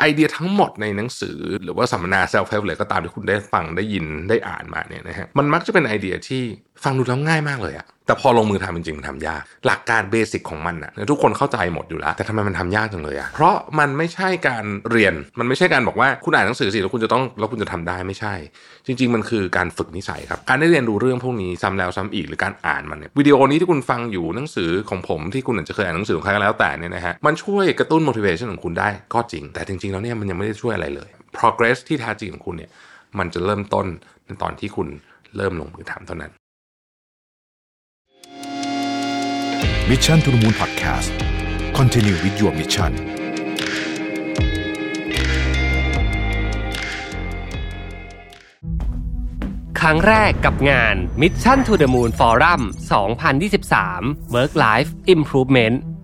ไอเดียทั้งหมดในหนังสือ หรือว่าสัมมนา self-help เลยก็ตามที่คุณได้ฟังได้ยินได้อ่านมาเนี่ยนะฮะมันมักจะเป็นไอเดียที่ฟังดูแล้วง่ายมากเลยอะ แต่พอลงมือทำจริงๆทำยาก หลักการ basic ของมันอะทุกคนเข้าใจหมดอยู่แล้ว แต่ทำไมมันทำยากจังเลยอะเพราะมันไม่ใช่การเรียน มันไม่ใช่การบอกว่าคุณอ่านหนังสือสิแล้วคุณจะต้องแล้วคุณจะทำได้ไม่ใช่ จริง ๆ มันคือการฝึกนิสัยครับการได้เรียนรู้เรื่องพวกนี้ซ้ำแล้วซ้ำอีกหรือการอ่านมันเนี่ยวิดีโอนี้ที่คุณฟังอยู่หนังสือของผมที่คุณอาจจะเคยอ่านหนังสือของใครก็แล้วแต่เนี่ยนะฮะมันช่วยกระตุ้น motivation ของคุณได้ก็จริง แต่จริงๆแล้วเนี่ยมันยังไม่ได้ช่วยอะไรเลย progress ที่แท้จริงของคุณเนี่ยมันจะเริ่มต้นในตอนที่คุณเริ่มลงมือทำเท่านั้น มิชชั่นทุ the Moon Podcast Continue with your mission ครั้งแรกกับงาน Mission to the Moon Forum 2023 Work Life Improvement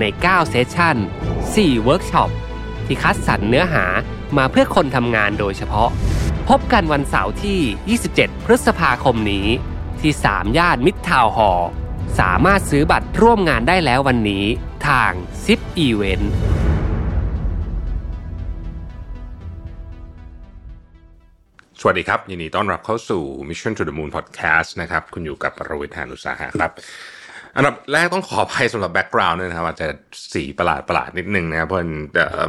ใน 9 session 4 เวิร์กช็อป ที่คัดสรรเนื้อหามาเพื่อคนทำงานโดยเฉพาะ พบกันวันเสาร์ที่ 27 พฤษภาคมนี้ ที่ สามย่านมิตรทาวน์ฮอลล์สามารถซื้อบัตรร่วมงานได้แล้ววันนี้ ทาง Zipeventสวัสดีครับ ยินดีต้อนรับเข้าสู่ Mission to the Moon Podcast นะครับ คุณอยู่กับประวิทยานุสาหะครับ อันดับแรกต้องขออภัยสำหรับแบ็กกราวน์ด้วยนะครับอาจจะสีประหลาดประหลาดนิดนึงนะครับเพราะ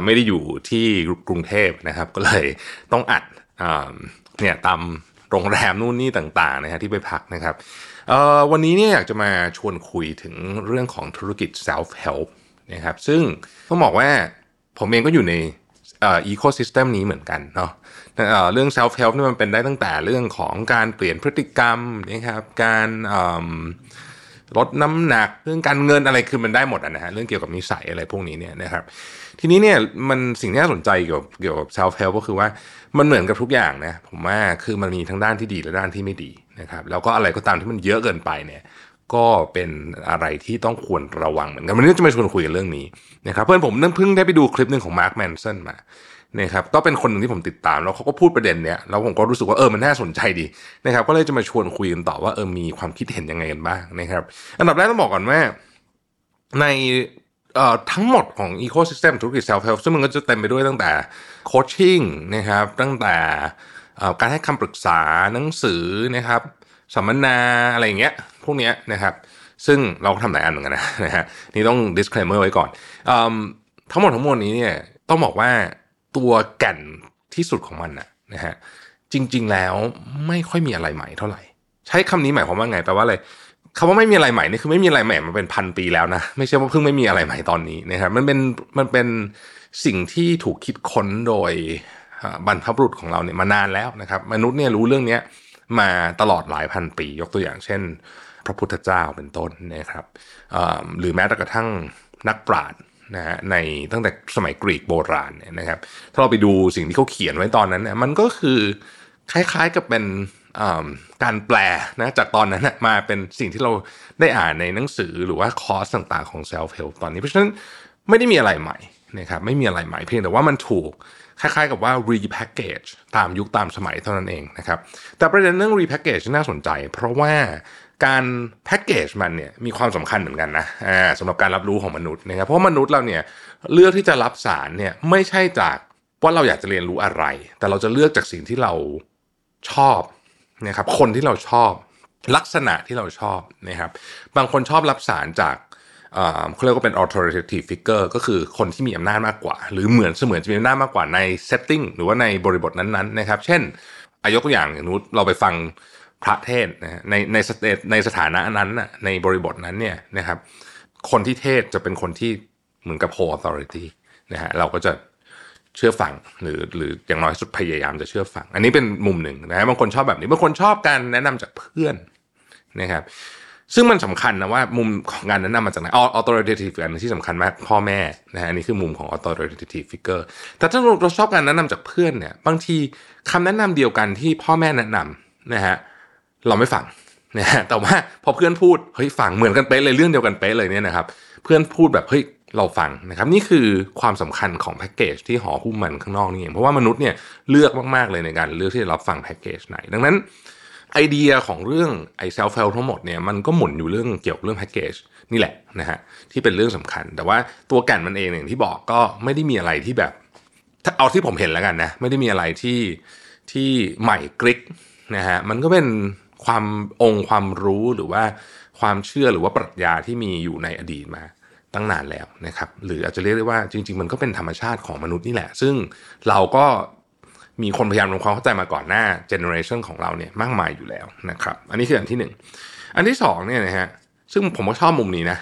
ไม่ได้อยู่ที่กรุงเทพนะครับ ก็เลยต้องอัดอเนี่ยตามโรงแรมนู่นนี่ต่างๆนะฮะที่ไปพักนะครับวันนี้เนี่ยอยากจะมาชวนคุยถึงเรื่องของธุรกิจ self help นะครับซึ่งต้องบอกว่าผมเองก็อยู่ในอ่อ ecosystem นี้เหมือนกันเนาะเรื่อง self help นี่มันเป็นได้ตั้งแต่เรื่องของการเปลี่ยนพฤติกรรมนะครับการ ลดน้ำหนักเรื่องการเงินอะไรคือมันได้หมดอะนะฮะเรื่องเกี่ยวกับนิสัยอะไรพวกนี้เนี่ยนะครับ ทีนี้เนี่ยมันสิ่งที่น่าสนใจเกี่ยวกับเกี่ยวกับ self help ก็คือว่ามันเหมือนกับทุกอย่างนะผมว่าคือมันมีทั้งด้านที่ดีและด้านที่ไม่ดีนะครับ แล้วก็อะไรก็ตามที่มันเยอะเกินไปเนี่ยก็เป็นอะไรที่ต้องควรระวังเหมือนกันวันนี้จะมาชวนคุยกันเรื่องนี้นะครับเพื่อนผมนั่นเพิ่งได้ไปดูคลิปหนึ่งของมาร์คแมนสันมา นะครับก็เป็นคนหนึ่งที่ผมติดตามแล้วเขาก็พูดประเด็นเนี้ยแล้วผมก็รู้สึกว่าเออมันน่าสนใจดีนะครับก็เลยจะมาชวนคุยกันต่อว่าเออมีความคิดเห็นยังไงกันบ้างนะครับ อันดับแรกต้องบอกก่อนว่าในเอ่อทั้งหมดของ ecosystem ธุรกิจ self help ซึ่งมันก็จะเต็มไปด้วยตั้งแต่โคชชิ่งนะครับตั้งแต่การให้คำปรึกษาหนังสือนะครับสัมมนาอะไรอย่างเงี้ยพวกเนี้ยนะครับซึ่งเราก็ทำหลายอันเหมือนกันนะนะฮะนี่ต้อง disclaimer ไว้ก่อนอทั้งหมดทั้งมวลนี้เนี่ยต้องบอกว่า ตัวแก่นที่สุดของมันนะนะฮะจริง ๆ แล้วไม่ค่อยมีอะไรใหม่เท่าไหร่ ใช้คำนี้หมายความว่าไงแปลว่าอะไรคำว่าไม่มีอะไรใหม่นี่คือไม่มีอะไรใหม่มาเป็นพันปีแล้วนะไม่ใช่ว่าเพิ่งไม่มีอะไรใหม่ตอนนี้นะครับมันเป็นมันเป็นสิ่งที่ถูกคิดค้นโดยบรรพบุรุษของเราเนี่ยมานานแล้วนะครับ มนุษย์เนี่ยรู้เรื่องเนี้ยมาตลอดหลายพันปี ยกตัวอย่างเช่น พระพุทธเจ้าเป็นต้นนะครับหรือแม้แต่กระทั่งนักปราชญ์ นะฮะในตั้งแต่สมัยกรีกโบราณเนี่ยนะครับ ถ้าเราไปดูสิ่งที่เขาเขียนไว้ตอนนั้นเนี่ยมันก็คือคล้ายๆกับเป็นการแปลนะจากตอนนั้นนะมาเป็นสิ่งที่เราได้อ่านในหนังสือหรือว่าคอร์สต่างๆของ self help ตอนนี้ เพราะฉะนั้นไม่ได้มีอะไรใหม่นะครับไม่มีอะไรใหม่เพียงแต่ว่ามันถูกคล้ายๆกับว่า repackage ตามยุคตามสมัยเท่านั้นเองนะครับแต่ประเด็นเรื่อง repackage น่าสนใจ เพราะว่า การแพ็กเกจมันเนี่ยมีความสำคัญเหมือนกันนะอ่าสำหรับการรับรู้ของมนุษย์นะครับเพราะมนุษย์เราเนี่ยเลือกที่จะรับสารเนี่ยไม่ใช่จากว่าเราอยากจะเรียนรู้อะไร แต่เราจะเลือกจากสิ่งที่เราชอบนะครับคนที่เราชอบลักษณะที่เราชอบนะครับ บางคนชอบรับสารจากเอ่อเขาเรียกว่าเป็น authoritative figure ก็คือคนที่มีอำนาจมากกว่า หรือเหมือนเสมือนจะมีอำนาจมากกว่าใน setting หรือว่าในบริบทนั้นๆนะครับ เช่นอายกตัวอย่างอย่างนู้นเราไปฟัง พระเทศนะในในสเตในสถานะนั้นน่ะในบริบทนั้นเนี่ยนะครับ คนที่เทศจะเป็นคนที่เหมือนกับ whole authority นะฮะเราก็จะเชื่อฟังหรือหรืออย่างน้อยสุดพยายามจะเชื่อฟัง อันนี้เป็นมุมหนึ่งนะฮะบางคนชอบแบบนี้บางคนชอบการแนะนำจากเพื่อนนะครับ ซึ่งมันสำคัญนะว่ามุมของการแนะนำมาจากไหนออ authoritative อันที่สำคัญมากพ่อแม่นะฮะอันนี้คือมุมของ authoritative figure แต่ถ้าเราชอบการแนะนำจากเพื่อนเนี่ย บางทีคำแนะนำเดียวกันที่พ่อแม่แนะนำนะฮะ เราไม่ฟังนะฮะแต่ว่าพอเพื่อนพูดเฮ้ยฟังเหมือนกันเป๊ะเลยเรื่องเดียวกันเป๊ะเลยเนี่ยนะครับ เพื่อนพูดแบบเฮ้ยเราฟังนะครับ นี่คือความสำคัญของแพ็กเกจที่ห่อหุ้มมันข้างนอกนี่เองเพราะว่ามนุษย์เนี่ยเลือกมากๆเลยในการเลือกที่จะรับฟังแพ็กเกจไหน ดังนั้นไอเดียของเรื่องไอเซลฟ์เฟลทั้งหมดเนี่ยมันก็หมุนอยู่เรื่องเกี่ยวกับเรื่องแพ็กเกจนี่แหละนะฮะที่เป็นเรื่องสำคัญ แต่ว่าตัวแก่นมันเองอย่างที่บอกก็ไม่ได้มีอะไรที่แบบถ้าเอาที่ผมเห็นแล้วกันนะไม่ได้มีอะไรที่ที่ใหม่กริกนะฮะมันก็เป็น ความองค์ความรู้หรือว่าความเชื่อหรือว่าปรัชญาที่มีอยู่ในอดีตมาตั้งนานแล้วนะครับ หรืออาจจะเรียกได้ว่าจริง ๆ มันก็เป็นธรรมชาติของมนุษย์นี่แหละ ซึ่งเราก็มีคนพยายามทำความเข้าใจมาก่อนหน้าเจเนอเรชันของเราเนี่ยมากมายอยู่แล้วนะครับ อันนี้คืออันที่หนึ่งอันที่สองเนี่ยนะฮะซึ่งผมก็ชอบมุมนี้นะ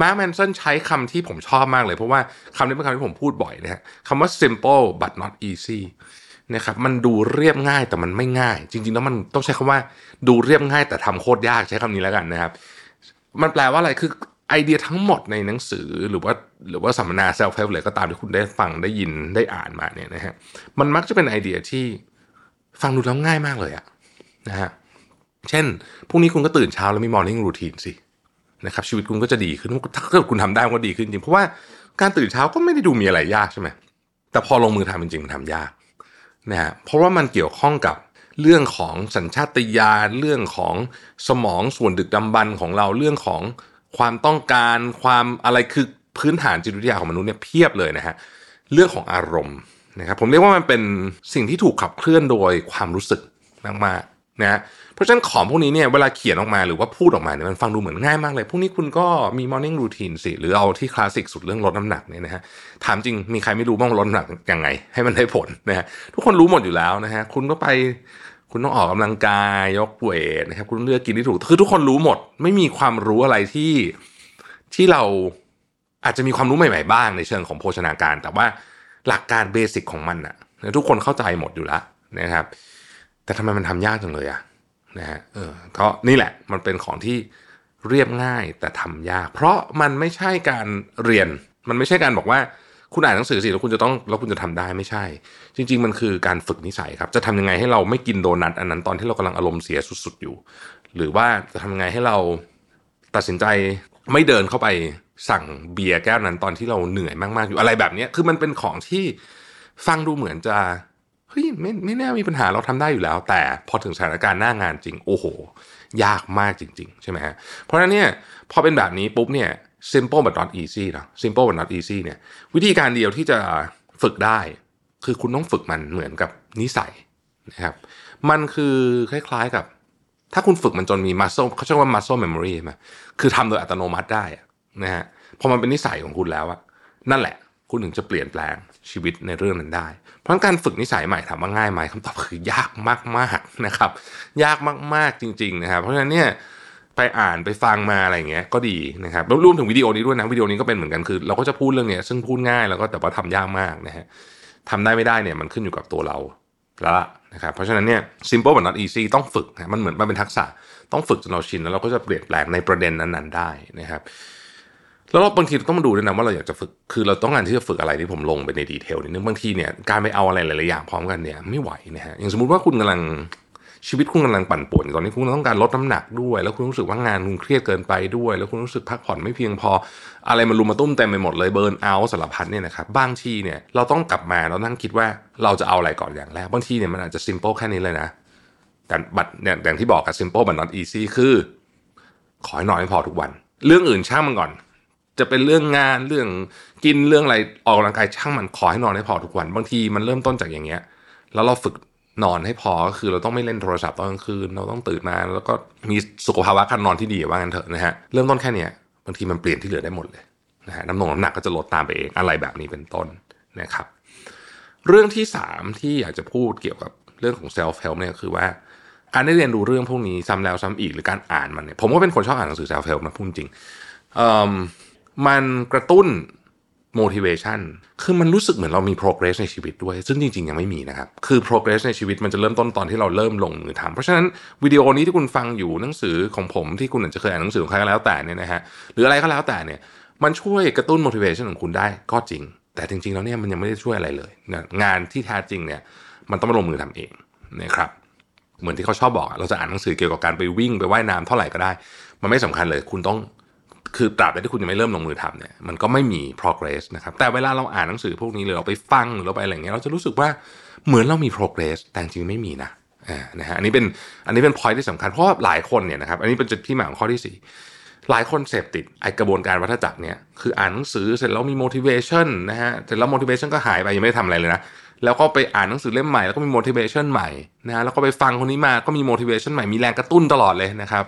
มาร์คแมนสันใช้คำที่ผมชอบมากเลย เพราะว่าคำนี้เป็นคำที่ผมพูดบ่อยนะฮะคำว่า simple but not easy นะครับมันดูเรียบง่ายแต่มันไม่ง่าย จริง ๆ แล้วมันต้องใช้คำว่าดูเรียบง่ายแต่ทำโคตรยากใช้คำนี้แล้วกันนะครับ มันแปลว่าอะไรคือไอเดียทั้งหมดในหนังสือหรือว่าหรือว่าสัมมนา self-help เลยก็ตามที่คุณได้ฟังได้ยินได้อ่านมาเนี่ยนะฮะมันมักจะเป็นไอเดียที่ฟังดูแล้วง่ายมากเลยอะนะฮะเช่นพรุ่งนี้คุณก็ตื่นเช้าแล้วมี morning routine สินะครับชีวิตคุณก็จะดีขึ้นถ้าเกิดคุณทำได้ก็ดีขึ้นจริงเพราะว่าการตื่นเช้าก็ไม่ได้ดูมีอะไรยากใช่ไหมแต่พอลงมือทำจริงๆมันทำยาก นะฮะเพราะว่ามันเกี่ยวข้องกับเรื่องของสัญชาตญาณเรื่องของสมองส่วนดึกดำบรรพ์ของเราเรื่องของความต้องการความอะไรคือพื้นฐานจิตวิทยาของมนุษย์เนี่ยเพียบเลยนะฮะเรื่องของอารมณ์นะครับผมเรียกว่ามันเป็นสิ่งที่ถูกขับเคลื่อนโดยความรู้สึกมากๆ นะเพราะฉะนั้นของพวกนี้เนี่ยเวลาเขียนออกมาหรือว่าพูดออกมาเนี่ยมันฟังดูเหมือนง่ายมากเลย พวกนี้คุณก็มี morning routine สิ หรือเอาที่คลาสสิกสุดเรื่องลดน้ำหนักเนี่ยนะฮะถามจริงมีใครไม่รู้บ้างลดน้ำหนักยังไง ให้มันได้ผลนะฮะทุกคนรู้หมดอยู่แล้วนะฮะคุณก็ไปคุณต้องออกกำลังกายยกเวทนะครับคุณต้องเลือกกินที่ถูกคือทุกคนรู้หมด ไม่มีความรู้อะไรที่ที่เราอาจจะมีความรู้ใหม่ ๆ บ้างในเชิงของโภชนาการ แต่ว่าหลักการเบสิกของมันอะทุกคนเข้าใจหมดอยู่แล้วนะครับ แต่ทำไมมันทำยากจังเลยอะนะฮะเออก็นี่แหละมันเป็นของที่เรียบง่ายแต่ทำยาก เพราะมันไม่ใช่การเรียน มันไม่ใช่การบอกว่าคุณอ่านหนังสือสิแล้วคุณจะต้องแล้วคุณจะทำได้ไม่ใช่ จริง ๆ มันคือการฝึกนิสัยครับ จะทำยังไงให้เราไม่กินโดนัทอันนั้นตอนที่เรากำลังอารมณ์เสียสุดๆอยู่ หรือว่าจะทำยังไงให้เราตัดสินใจไม่เดินเข้าไปสั่งเบียร์แก้วนั้นตอนที่เราเหนื่อยมากๆอยู่อะไรแบบนี้คือมันเป็นของที่ฟังดูเหมือนจะ เฮ้ยไม่ไม่แน่มีปัญหาเราทำได้อยู่แล้ว แต่พอถึงสถานการณ์หน้างานจริง โอ้โห ยากมากจริง ๆ ใช่ไหมฮะเพราะฉะนั้นเนี่ยพอเป็นแบบนี้ปุ๊บเนี่ย simple but not easy นะ simple but not easy เนี่ยวิธีการเดียวที่จะฝึกได้ คือคุณต้องฝึกมันเหมือนกับนิสัยนะครับมันคือคล้ายๆกับ ถ้าคุณฝึกมันจนมี muscle เขาเรียกว่า muscle memory ใช่ไหมคือทำโดยอัตโนมัติได้นะฮะพอมันเป็นนิสัยของคุณแล้วอะนั่นแหละ คุณถึงจะเปลี่ยนแปลง ชีวิตในเรื่องนั้นได้ เพราะการฝึกนิสัยใหม่ถามว่าง่ายไหมคำตอบคือยากมากๆนะครับ ยากมากๆจริง ๆ นะครับ เพราะฉะนั้นเนี่ยไปอ่านไปฟังมาอะไรเงี้ยก็ดีนะครับรวมถึงวิดีโอนี้ด้วยนะวิดีโอนี้ก็เป็นเหมือนกันคือ เราก็จะพูดเรื่องเนี้ยซึ่งพูดง่ายแล้วก็แต่ว่าทำยากมากนะฮะทำได้ไม่ได้เนี่ยมันขึ้นอยู่กับตัวเราแล้วนะครับเพราะฉะนั้นเนี่ย simple but not easy ต้องฝึกนะมันเหมือนมันเป็นทักษะต้องฝึกจนเราชินแล้วเราก็จะเปลี่ยนแปลงในประเด็นนั้นๆได้นะครับ แล้วเราบางทีต้องมาดูด้วยนะว่าเราอยากจะฝึกคือเราต้องการที่จะฝึกอะไรที่ผมลงไปในดีเทลนิดนึงบางทีเนี่ยการไปเอาอะไรหลายๆอย่างพร้อมกันเนี่ยไม่ไหวนะฮะอย่างสมมติว่าคุณกำลังชีวิตคุณกำลังปั่นป่วนตอนนี้คุณต้องการลดน้ำหนักด้วย แล้วคุณรู้สึกว่างานคุณเครียดเกินไปด้วย แล้วคุณรู้สึกพักผ่อนไม่เพียงพอ อะไรมันรุมมาตุ้มเต็มไปหมดเลยเบิร์นเอาสารพัดเนี่ยนะครับบางทีเนี่ยเราต้องกลับมาเรานั่งคิดว่าเราจะเอาอะไรก่อนอย่างแรกบางทีเนี่ยมันอาจจะซิมเปิลแค่นี้เลยนะแต่บัตรเนี่ยอย่างที่บอกกับ simple but not easy คือ ขอให้นอนให้พอทุกวัน เรื่องอื่นช่างมันก่อน จะเป็นเรื่องงานเรื่องกินเรื่องอะไรออกกำลังกายช่างมันขอให้นอนให้พอทุกวัน บางทีมันเริ่มต้นจากอย่างเงี้ย แล้วเราฝึกนอนให้พอก็คือเราต้องไม่เล่นโทรศัพท์ตอนกลางคืน เราต้องตื่นมาแล้วก็มีสุขภาวะการนอนที่ดีว่างั้นเถอะนะฮะเริ่มต้นแค่เนี้ยบางทีมันเปลี่ยนที่เหลือได้หมดเลยนะฮะน้ำหนักน้ำหนักก็จะลดตามไปเองอะไรแบบนี้เป็นต้นนะครับ เรื่องที่สามที่อยากจะพูดเกี่ยวกับเรื่องของ self help เนี่ยคือว่าการได้เรียนรู้เรื่องพวกนี้ซ้ำแล้วซ้ำอีกหรือการอ่านมันเนี่ยผมก็เป็นคนชอบอ่านหนังสือ self help นะพูดจริง มันกระตุ้น motivation คือมันรู้สึกเหมือนเรามี progress ในชีวิตด้วย ซึ่งจริง ๆ ยังไม่มีนะครับ คือ progress ในชีวิตมันจะเริ่มต้นตอนที่เราเริ่มลงมือทำเพราะฉะนั้นวิดีโอนี้ที่คุณฟังอยู่หนังสือของผมที่คุณอาจจะเคยอ่านหนังสือของใครก็แล้วแต่เนี่ยนะฮะหรืออะไรก็แล้วแต่เนี่ยมันช่วยกระตุ้น motivation ของคุณได้ก็จริง แต่จริง ๆ แล้วเนี่ยมันยังไม่ได้ช่วยอะไรเลยนะงานที่แท้จริงเนี่ยมันต้องมาลงมือทำเองนะครับเหมือนที่เขาชอบบอกเราจะอ่านหนังสือเกี่ยวกับการไปวิ่งไปว่ายน้ำเท่าไหร่ก็ได้ มันไม่สำคัญเลย คุณต้อง คือตราบใดที่คุณยังไม่เริ่มลงมือทำเนี่ยมันก็ไม่มี progress นะครับแต่เวลาเราอ่านหนังสือพวกนี้หรือเราไปฟังหรือเราไปอะไรเงี้ยเราจะรู้สึกว่าเหมือนเรามี progress แต่จริงๆไม่มีนะอ่านะฮะอันนี้เป็นอันนี้เป็น point ที่สำคัญเพราะว่าหลายคนเนี่ยนะครับอันนี้เป็นจุดที่มาของข้อที่สี่หลายคนเสพติดไอกระบวนการวัฏจักรเนี่ยคืออ่านหนังสือเสร็จแล้วมี motivation นะฮะเสร็จแล้ว motivation ก็หายไปยังไม่ได้ทำอะไรเลยนะแล้วก็ไปอ่านหนังสือเล่มใหม่แล้วก็มี motivation ใหม่นะฮะแล้วก็ไปฟังคนนี้มาก็มี motivation ใหม่มีแรงกระตุ้นตลอดเลยนะครับ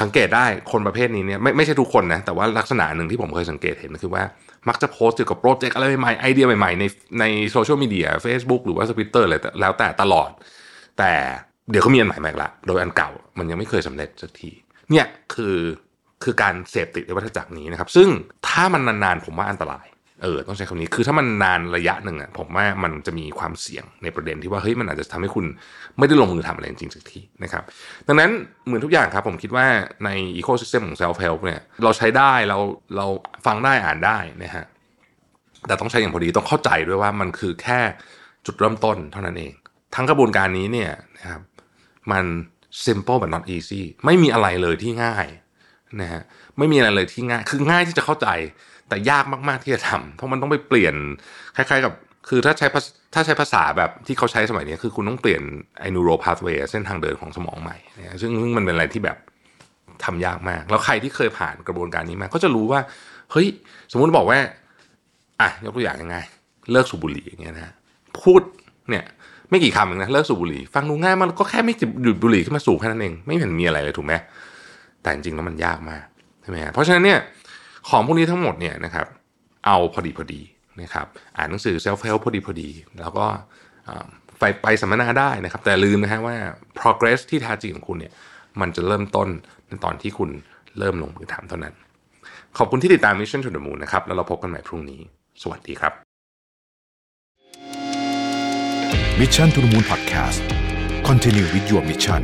สังเกตได้คนประเภทนี้เนี่ยไม่ไม่ใช่ทุกคนนะแต่ว่าลักษณะหนึ่งที่ผมเคยสังเกตเห็นก็คือว่ามักจะโพสต์เกี่ยวกับโปรเจกต์อะไรใหม่ๆไอเดียใหม่ๆในในโซเชียลมีเดีย Facebook หรือว่าสปิเตอร์อะไรแล้วแต่ตลอด แต่เดี๋ยวเขามีอันใหม่มาละโดยอันเก่ามันยังไม่เคยสำเร็จสักทีเนี่ยคือคือการเสพติดในวัฏจักรนี้นะครับ ซึ่งถ้ามันนานๆผมว่าอันตราย เออต้องใช้คำนี้คือถ้ามันนานระยะหนึ่งอะผมว่ามันจะมีความเสี่ยงในประเด็นที่ว่าเฮ้ยมันอาจจะทำให้คุณไม่ได้ลงมือทำอะไรจริงสักทีนะครับดังนั้นเหมือนทุกอย่างครับผมคิดว่าในอีโค y ิสเต็มของ self help เนี่ยเราใช้ได้เราเราฟังได้อ่านได้นะฮะแต่ต้องใช้อย่างพอดีต้องเข้าใจด้วยว่ามันคือแค่จุดเริ่มต้นเท่านั้นเอง ทั้งกระบวนการนี้เนี่ยนะครับมัน simple but not easy ไม่มีอะไรเลยที่ง่ายนะฮะไม่มีอะไรเลยที่ง่ายคือง่ายที่จะเข้าใจ แต่ยากมากๆที่จะทำเพราะมันต้องไปเปลี่ยนคล้าย ๆ กับ คือถ้าใช้ถ้าใช้ภาษาแบบที่เขาใช้สมัยนี้คือคุณต้องเปลี่ยนไอ้ neural pathway เส้นทางเดินของสมองใหม่นะซึ่งซึ่งมันเป็นอะไรที่แบบทำยากมาก แล้วใครที่เคยผ่านกระบวนการนี้มา ก็จะรู้ว่า เฮ้ย สมมุติบอกว่า อะ ยกตัวอย่างยังไง เลิกสูบบุหรี่อย่างเงี้ยนะ พูด เนี่ย ไม่กี่คำเองนะ เลิกสูบบุหรี่ ฟังดูง่ายมันก็แค่ไม่หยุดบุหรี่ขึ้นมาสูบแค่นั้นเอง ไม่เห็นมีอะไรเลยถูกไหม แต่จริงๆแล้วมันยากมาก ใช่ไหมเพราะฉะนั้นเนี่ย ของพวกนี้ทั้งหมดเนี่ยนะครับเอาพอดีพอดีนะครับอ่านหนังสือ self help พอดีพอดี แล้วก็ไปไปสัมมนาได้นะครับ แต่ลืมนะฮะว่า progress ที่แท้จริงของคุณเนี่ยมันจะเริ่มต้นในตอนที่คุณเริ่มลงมือทำเท่านั้น ขอบคุณที่ติดตาม Mission to the Moon นะครับ แล้วเราพบกันใหม่พรุ่งนี้ สวัสดีครับ Mission to the Moon Podcast Continue with your mission